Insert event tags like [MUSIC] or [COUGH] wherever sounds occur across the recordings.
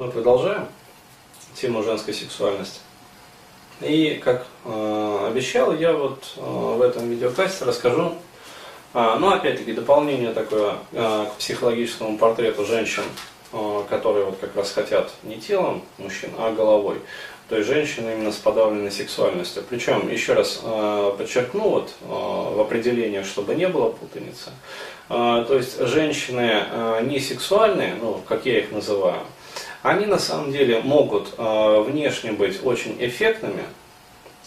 Мы продолжаем тему женской сексуальности. И как э, обещал, я вот э, в этом видеокасте расскажу, э, ну опять-таки дополнение такое э, к психологическому портрету женщин, э, которые вот как раз хотят не телом мужчин, а головой. То есть женщины именно с подавленной сексуальностью. Причем, еще раз э, подчеркну вот, э, в определении, чтобы не было путаницы. Э, то есть женщины э, не сексуальные, ну, как я их называю, они на самом деле могут э, внешне быть очень эффектными,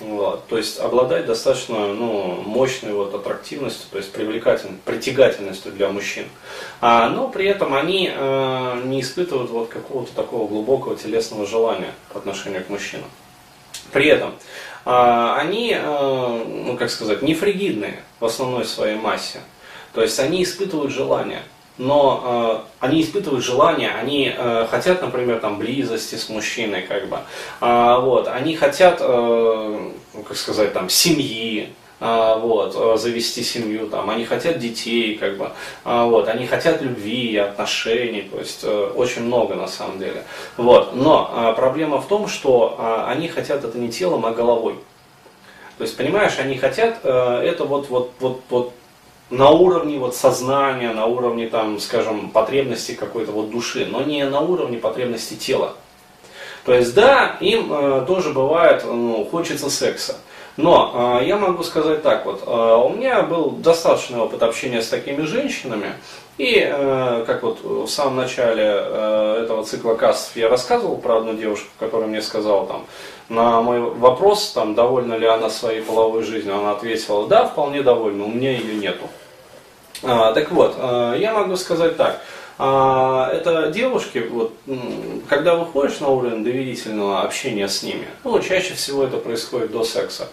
вот, то есть обладать достаточно ну, мощной вот, аттрактивностью, то есть привлекательной, притягательностью для мужчин. А, но при этом они э, не испытывают вот, какого-то такого глубокого телесного желания по отношению к мужчинам. При этом э, они, э, ну как сказать, не фригидные в основной своей массе. То есть они испытывают желание но э, они испытывают желание, они э, хотят, например, там близости с мужчиной, как бы, э, вот, они хотят, э, ну, как сказать, там семьи, э, вот, завести семью, там, они хотят детей, как бы, э, вот, они хотят любви, отношений, то есть э, очень много на самом деле, вот, но э, проблема в том, что э, они хотят это не телом, а головой. То есть, понимаешь, они хотят э, это вот, вот, вот, вот на уровне вот сознания, на уровне, там, скажем, потребности какой-то вот души, но не на уровне потребности тела. То есть, да, им э, тоже бывает, ну, хочется секса. Но э, я могу сказать так вот, э, у меня был достаточный опыт общения с такими женщинами, и э, как вот в самом начале э, этого цикла кастов я рассказывал про одну девушку, которая мне сказала там, на мой вопрос, там, довольна ли она своей половой жизнью, она ответила, да, вполне довольна, у меня ее нету. А, так вот, а, я могу сказать так. А, это девушки, вот, когда выходишь на уровень доверительного общения с ними, ну, чаще всего это происходит до секса.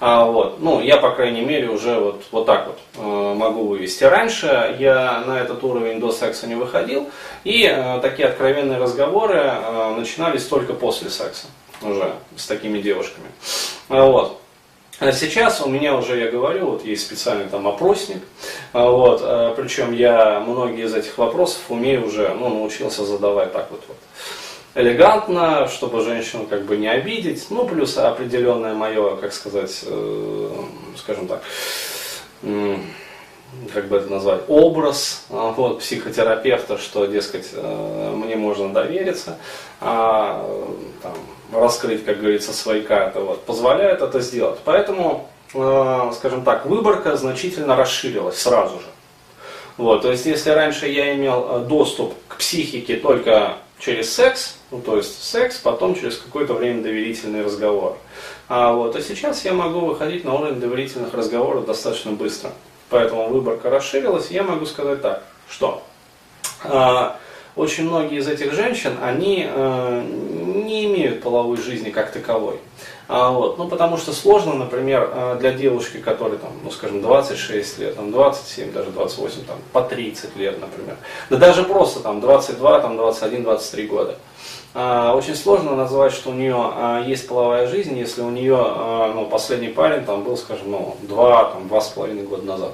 А, вот, ну, я, по крайней мере, уже вот, вот так вот э, могу вывести. Раньше я на этот уровень до секса не выходил, и э, такие откровенные разговоры э, начинались только после секса уже с такими девушками. Вот. А сейчас у меня уже, я говорю, вот есть специальный там опросник, а, вот, а, причем я многие из этих вопросов умею уже, ну, научился задавать так вот, вот элегантно, чтобы женщину как бы не обидеть, ну, плюс определенное мое, как сказать, э, скажем так, как бы это назвать, образ вот, психотерапевта, что, дескать, э, мне можно довериться, а, раскрыть, как говорится, свои карты, вот, позволяет это сделать. Поэтому, э, скажем так, выборка значительно расширилась сразу же. Вот, то есть, если раньше я имел э, доступ к психике только через секс, ну, то есть секс, потом через какое-то время доверительный разговор. А, вот, а сейчас я могу выходить на уровень доверительных разговоров достаточно быстро. Поэтому выборка расширилась. Я могу сказать так, что а, очень многие из этих женщин, они э, не имеют половой жизни как таковой. А, вот, ну, потому что сложно, например, э, для девушки, которой, там, ну, скажем, 26 лет, там, 27, даже 28, там, по 30 лет, например, да даже просто там 22, там, 21, 23 года. А, очень сложно назвать, что у нее а, есть половая жизнь, если у нее а, ну, последний парень там был, скажем, ну, два, там, два с половиной года назад.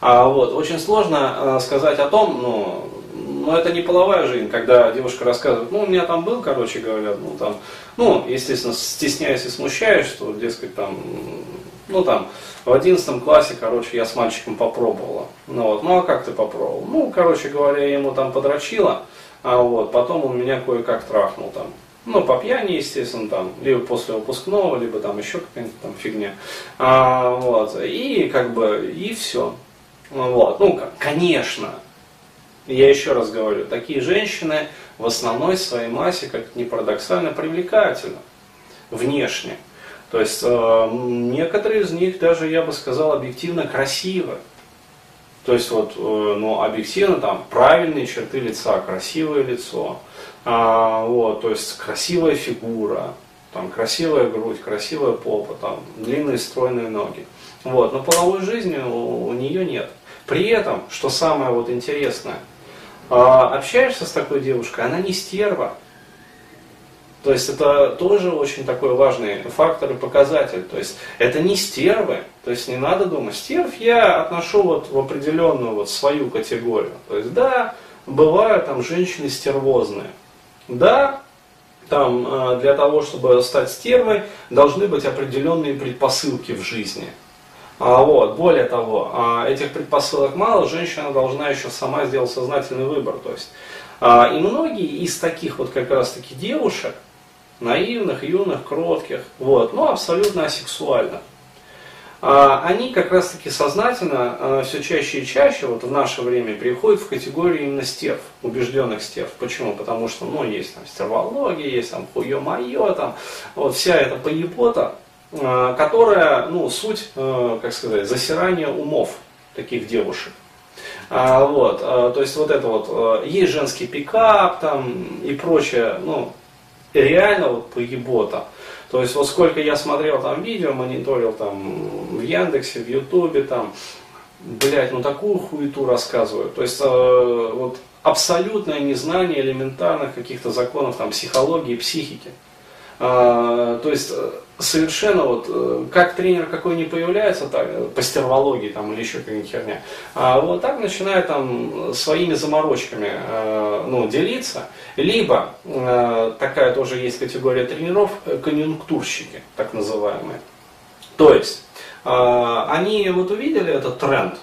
А, вот, очень сложно сказать о том, ну, но это не половая жизнь, когда девушка рассказывает, ну, у меня там был, короче говоря, ну, там, ну, естественно, стесняясь и смущаясь, что, дескать, там, ну, там, в одиннадцатом классе, короче, я с мальчиком попробовала. Ну, вот, ну, а как ты попробовал? Ну, короче говоря, я ему там подрочила, а вот, потом он меня кое-как трахнул там. Ну, по пьяни, естественно, там, либо после выпускного, либо там еще какая-нибудь там фигня. А, вот, и как бы, и все. Вот, ну, конечно, я еще раз говорю, такие женщины в основной своей массе, как ни парадоксально, привлекательны внешне. То есть э, некоторые из них даже, я бы сказал, объективно красивы. То есть вот, э, ну, объективно там правильные черты лица, красивое лицо, а, вот, то есть красивая фигура, там красивая грудь, красивая попа, там длинные стройные ноги. Вот, но половой жизни у, у нее нет. При этом, что самое вот интересное, а, общаешься с такой девушкой, она не стерва. То есть это тоже очень такой важный фактор и показатель. То есть это не стервы. То есть не надо думать. Стерв я отношу вот в определенную вот свою категорию. То есть да, бывают там женщины стервозные. Да, там э, для того, чтобы стать стервой, должны быть определенные предпосылки в жизни. А, вот, более того, а, этих предпосылок мало, женщина должна еще сама сделать сознательный выбор. То есть, а, и многие из таких вот как раз таки девушек, наивных, юных, кротких, вот, но абсолютно асексуальных, они как раз таки сознательно все чаще и чаще вот в наше время переходят в категорию именно стерв, убежденных стерв. Почему? Потому что, ну, есть там стервология, есть там хуе-майо, там, вот вся эта поебота, которая, ну, суть, э, как сказать, засирания умов таких девушек. А, вот, а, то есть вот это вот, есть женский пикап там и прочее, ну, реально вот поебота. То есть вот сколько я смотрел там видео, мониторил там в Яндексе, в Ютубе, там, блять, ну такую хуету рассказывают. То есть э, вот абсолютное незнание элементарных каких-то законов там психологии, психики. А, то есть совершенно вот, э, как тренер какой не появляется, так, э, по стервологии там или еще какая-нибудь херня, а вот так начинает там своими заморочками э, ну, делиться, либо такая тоже есть категория тренеров, конъюнктурщики, так называемые. То есть, они вот увидели этот тренд,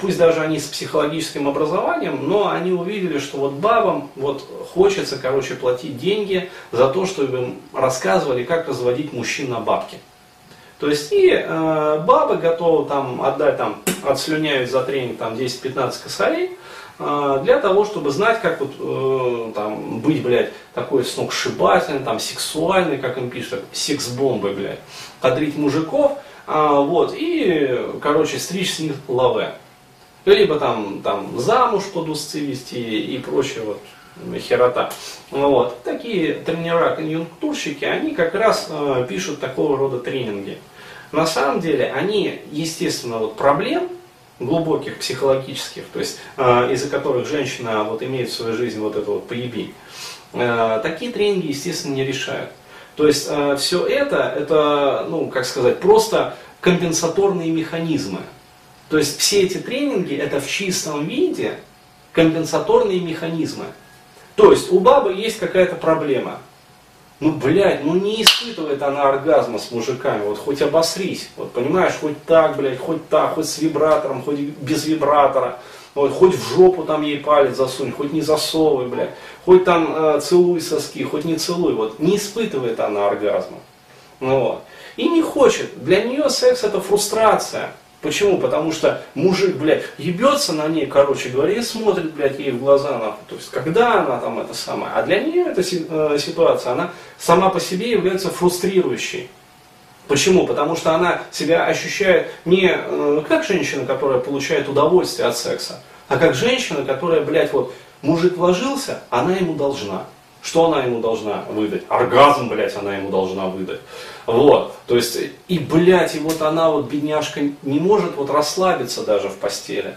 пусть даже они с психологическим образованием, но они увидели, что вот бабам вот хочется, короче, платить деньги за то, чтобы им рассказывали, как разводить мужчин на бабки. То есть и э, бабы готовы там отдать там, отслюняют за тренинг там 10-15 косарей, э, для того, чтобы знать, как вот э, там быть, блядь, такой сногсшибательный, там сексуальный, как им пишут, секс-бомбы, блядь, кадрить мужиков, а, вот, и, короче, стричь с них лаве. Либо там, там замуж под узцы вести и прочее вот херота. Вот. Такие тренера-конъюнктурщики, они как раз э, пишут такого рода тренинги. На самом деле, они, естественно, вот проблем глубоких психологических, то есть э, из-за которых женщина вот имеет в своей жизни вот это вот поебень, э, такие тренинги, естественно, не решают. То есть э, все это, это, ну, как сказать, просто компенсаторные механизмы. То есть все эти тренинги это в чистом виде компенсаторные механизмы. То есть у бабы есть какая-то проблема. Ну, блядь, ну не испытывает она оргазма с мужиками, вот хоть обосрись, вот понимаешь, хоть так, блядь, хоть так, хоть с вибратором, хоть без вибратора. Вот, хоть в жопу там ей палец засунь, хоть не засовывай, блядь. Хоть там э, целуй соски, хоть не целуй. Вот не испытывает она оргазма. Ну, вот. И не хочет. Для нее секс это фрустрация. Почему? Потому что мужик, блядь, ебется на ней, короче говоря, и смотрит, блядь, ей в глаза, нахуй. То есть, когда она там это самое. А для нее эта э, ситуация, она сама по себе является фрустрирующей. Почему? Потому что она себя ощущает не э, как женщина, которая получает удовольствие от секса, а как женщина, которая, блядь, вот, мужик вложился, она ему должна. Что она ему должна выдать? Оргазм, блядь, она ему должна выдать. Вот. То есть, и, блядь, и вот она, вот, бедняжка, не может вот расслабиться даже в постели.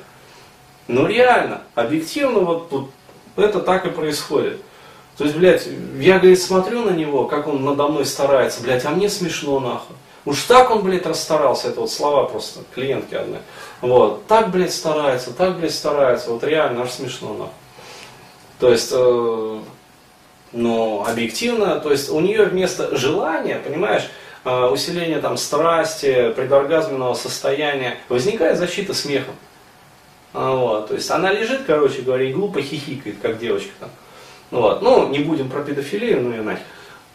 Ну, реально, объективно, вот, вот это так и происходит. То есть, блядь, я, говорит, смотрю на него, как он надо мной старается, блядь, а мне смешно нахуй. Уж так он, блядь, расстарался, это вот слова просто клиентки одной. Вот, так, блядь, старается, так, блядь, старается, вот реально аж смешно нахуй. То есть, э, ну, объективно, то есть у нее вместо желания, понимаешь, э, усиления там страсти, предоргазменного состояния, возникает защита смехом. А, вот, то есть она лежит, короче говоря, и глупо хихикает, как девочка там. Вот. Ну, не будем про педофилию, ну и нафиг.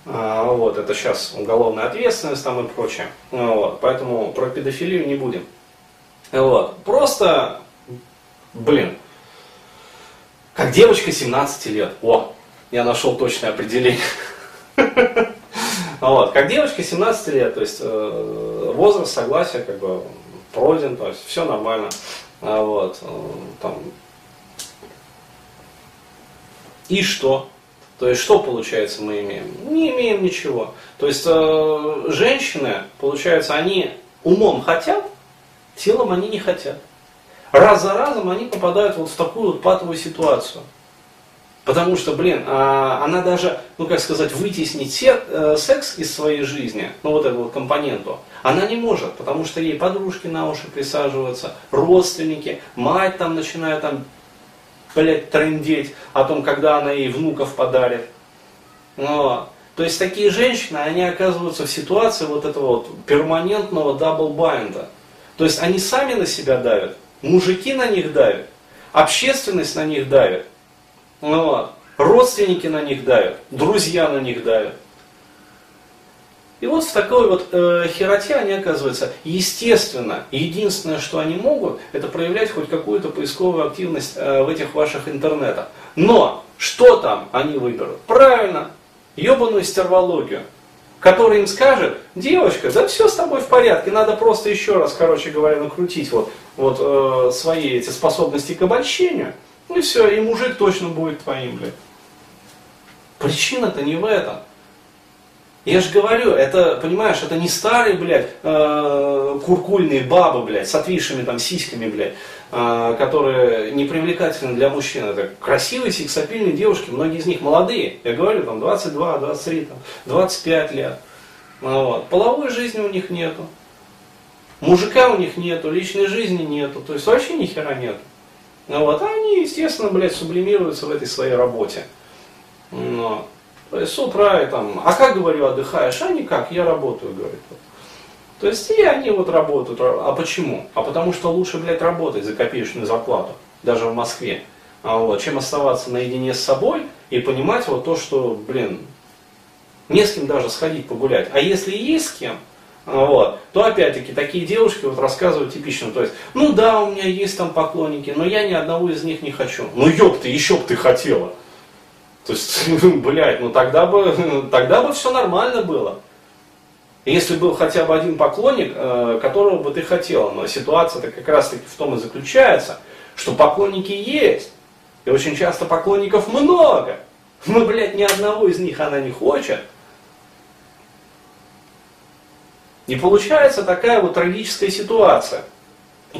А, вот, это сейчас уголовная ответственность там и прочее. А, вот, поэтому про педофилию не будем. Вот. Просто, блин, как девочка 17 лет. О, я нашел точное определение. Вот, как девочка 17 лет, то есть э, возраст согласия как бы пройден, то есть все нормально. Вот, э, там, и что? То есть что получается мы имеем? Не имеем ничего. То есть э, женщины, получается, они умом хотят, телом они не хотят. Раз за разом они попадают вот в такую вот патовую ситуацию. Потому что, блин, а, она даже, ну как сказать, вытеснить э, секс из своей жизни, ну вот эту вот компоненту, она не может, потому что ей подружки на уши присаживаются, родственники, мать там начинает там блядь, трындеть о том, когда она ей внуков подарит. Вот. То есть такие женщины, они оказываются в ситуации вот этого вот перманентного double bind а. То есть они сами на себя давят, мужики на них давят, общественность на них давит, вот. родственники на них давят, друзья на них давят. И вот в такой вот э, хероте они оказываются. Естественно, единственное, что они могут, это проявлять хоть какую-то поисковую активность э, в этих ваших интернетах. Но что там они выберут? Правильно, ебаную стервологию, который им скажет, девочка, да все с тобой в порядке, надо просто еще раз, короче говоря, накрутить вот, вот э, свои эти способности к обольщению, ну и все, и мужик точно будет твоим, блядь. Причина-то не в этом. Я же говорю, это, понимаешь, это не старые, блядь, э, куркульные бабы, блядь, с отвисшими там сиськами, блядь, э, которые не привлекательны для мужчин. Это красивые, сексапильные девушки, многие из них молодые. Я говорю, там 22, 23, там, 25 лет. Ну вот. Половой жизни у них нету. Мужика у них нету, личной жизни нету. То есть вообще ни хера нету. Ну вот. А они, естественно, блядь, сублимируются в этой своей работе. Но. Есть с утра и там, а как, говорю, отдыхаешь? А никак, я работаю, говорит. То есть и они вот работают. А почему? А потому что лучше, блядь, работать за копеечную зарплату, даже в Москве, а вот, чем оставаться наедине с собой и понимать вот то, что, блин, не с кем даже сходить погулять. А если есть с кем, а вот, то опять-таки такие девушки вот рассказывают типично, то есть, ну да, у меня есть там поклонники, но я ни одного из них не хочу. Ну ёб ты, еще бы ты хотела. То есть, [LAUGHS] блядь, ну тогда бы, [LAUGHS] тогда бы все нормально было. Если был хотя бы один поклонник, э, которого бы ты хотела. Но ситуация-то как раз таки в том и заключается, что поклонники есть. И очень часто поклонников много. Но, блядь, ни одного из них она не хочет. И получается такая вот трагическая ситуация.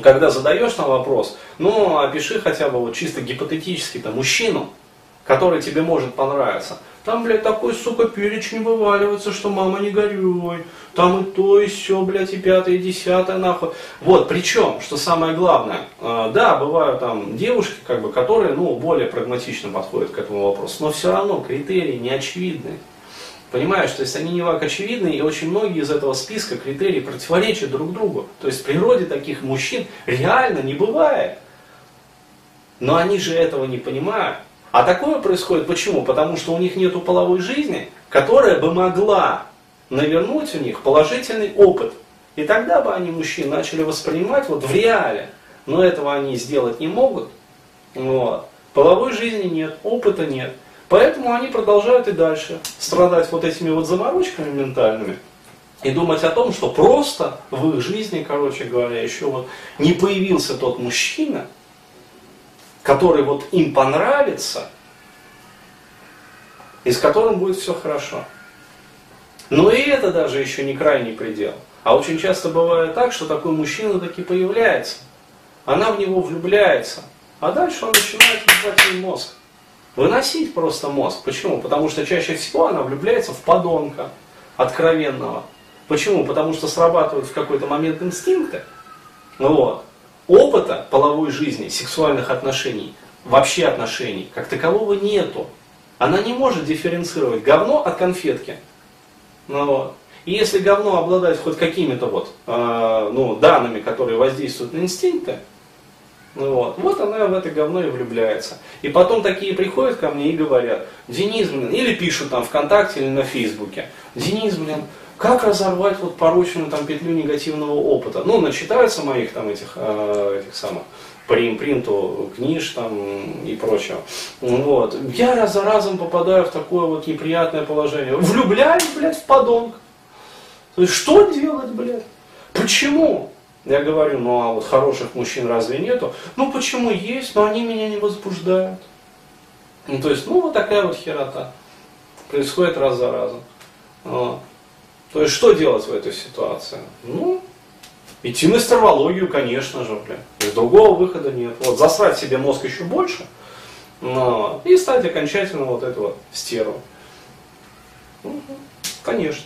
Когда задаешь на вопрос, ну, опиши хотя бы вот чисто гипотетически-то мужчину, который тебе может понравиться. Там, блядь, такой, сука, перечень вываливается, что мама не горюй. Там и то, и все, блядь, и пятое, и десятое, нахуй. Вот, причем, что самое главное, э, да, бывают там девушки, как бы, которые, ну, более прагматично подходят к этому вопросу, но все равно критерии не очевидны. Понимаешь, то есть они не так очевидны, и очень многие из этого списка критерий противоречат друг другу. То есть в природе таких мужчин реально не бывает. Но они же этого не понимают. А такое происходит почему? Потому что у них нет половой жизни, которая бы могла навернуть у них положительный опыт. И тогда бы они мужчин начали воспринимать вот в реале. Но этого они сделать не могут. Вот. Половой жизни нет, опыта нет. Поэтому они продолжают и дальше страдать вот этими вот заморочками ментальными и думать о том, что просто в их жизни, короче говоря, еще вот не появился тот мужчина, который вот им понравится, и с которым будет все хорошо. Но и это даже еще не крайний предел. А очень часто бывает так, что такой мужчина таки появляется. Она в него влюбляется. А дальше он начинает выбивать ей мозг. Выносить просто мозг. Почему? Потому что чаще всего она влюбляется в подонка откровенного. Почему? Потому что срабатывают в какой-то момент инстинкты. Вот опыта половой жизни, сексуальных отношений, вообще отношений, как такового нету. Она не может дифференцировать говно от конфетки. Ну, вот. И если говно обладает хоть какими-то вот, э, ну, данными, которые воздействуют на инстинкты, ну, вот, вот она в это говно и влюбляется. И потом такие приходят ко мне и говорят, Денис, блин, или пишут там ВКонтакте или на Фейсбуке, Денис, блин, как разорвать вот порочную там петлю негативного опыта? Ну, начитаются моих там этих, э, этих самых по импринту книж там и прочего. Вот. Я раз за разом попадаю в такое вот неприятное положение. Влюбляюсь, блядь, в подонка. То есть что делать, блядь? Почему? Я говорю, ну а вот хороших мужчин разве нету? Ну почему есть, но они меня не возбуждают. Ну то есть, ну вот такая вот херота. Происходит раз за разом. Вот. То есть что делать в этой ситуации? Ну, идти на стервологию, конечно же, блин. То другого выхода нет. Вот засрать себе мозг еще больше, но, и стать окончательно вот эту вот стерву. Угу. Конечно.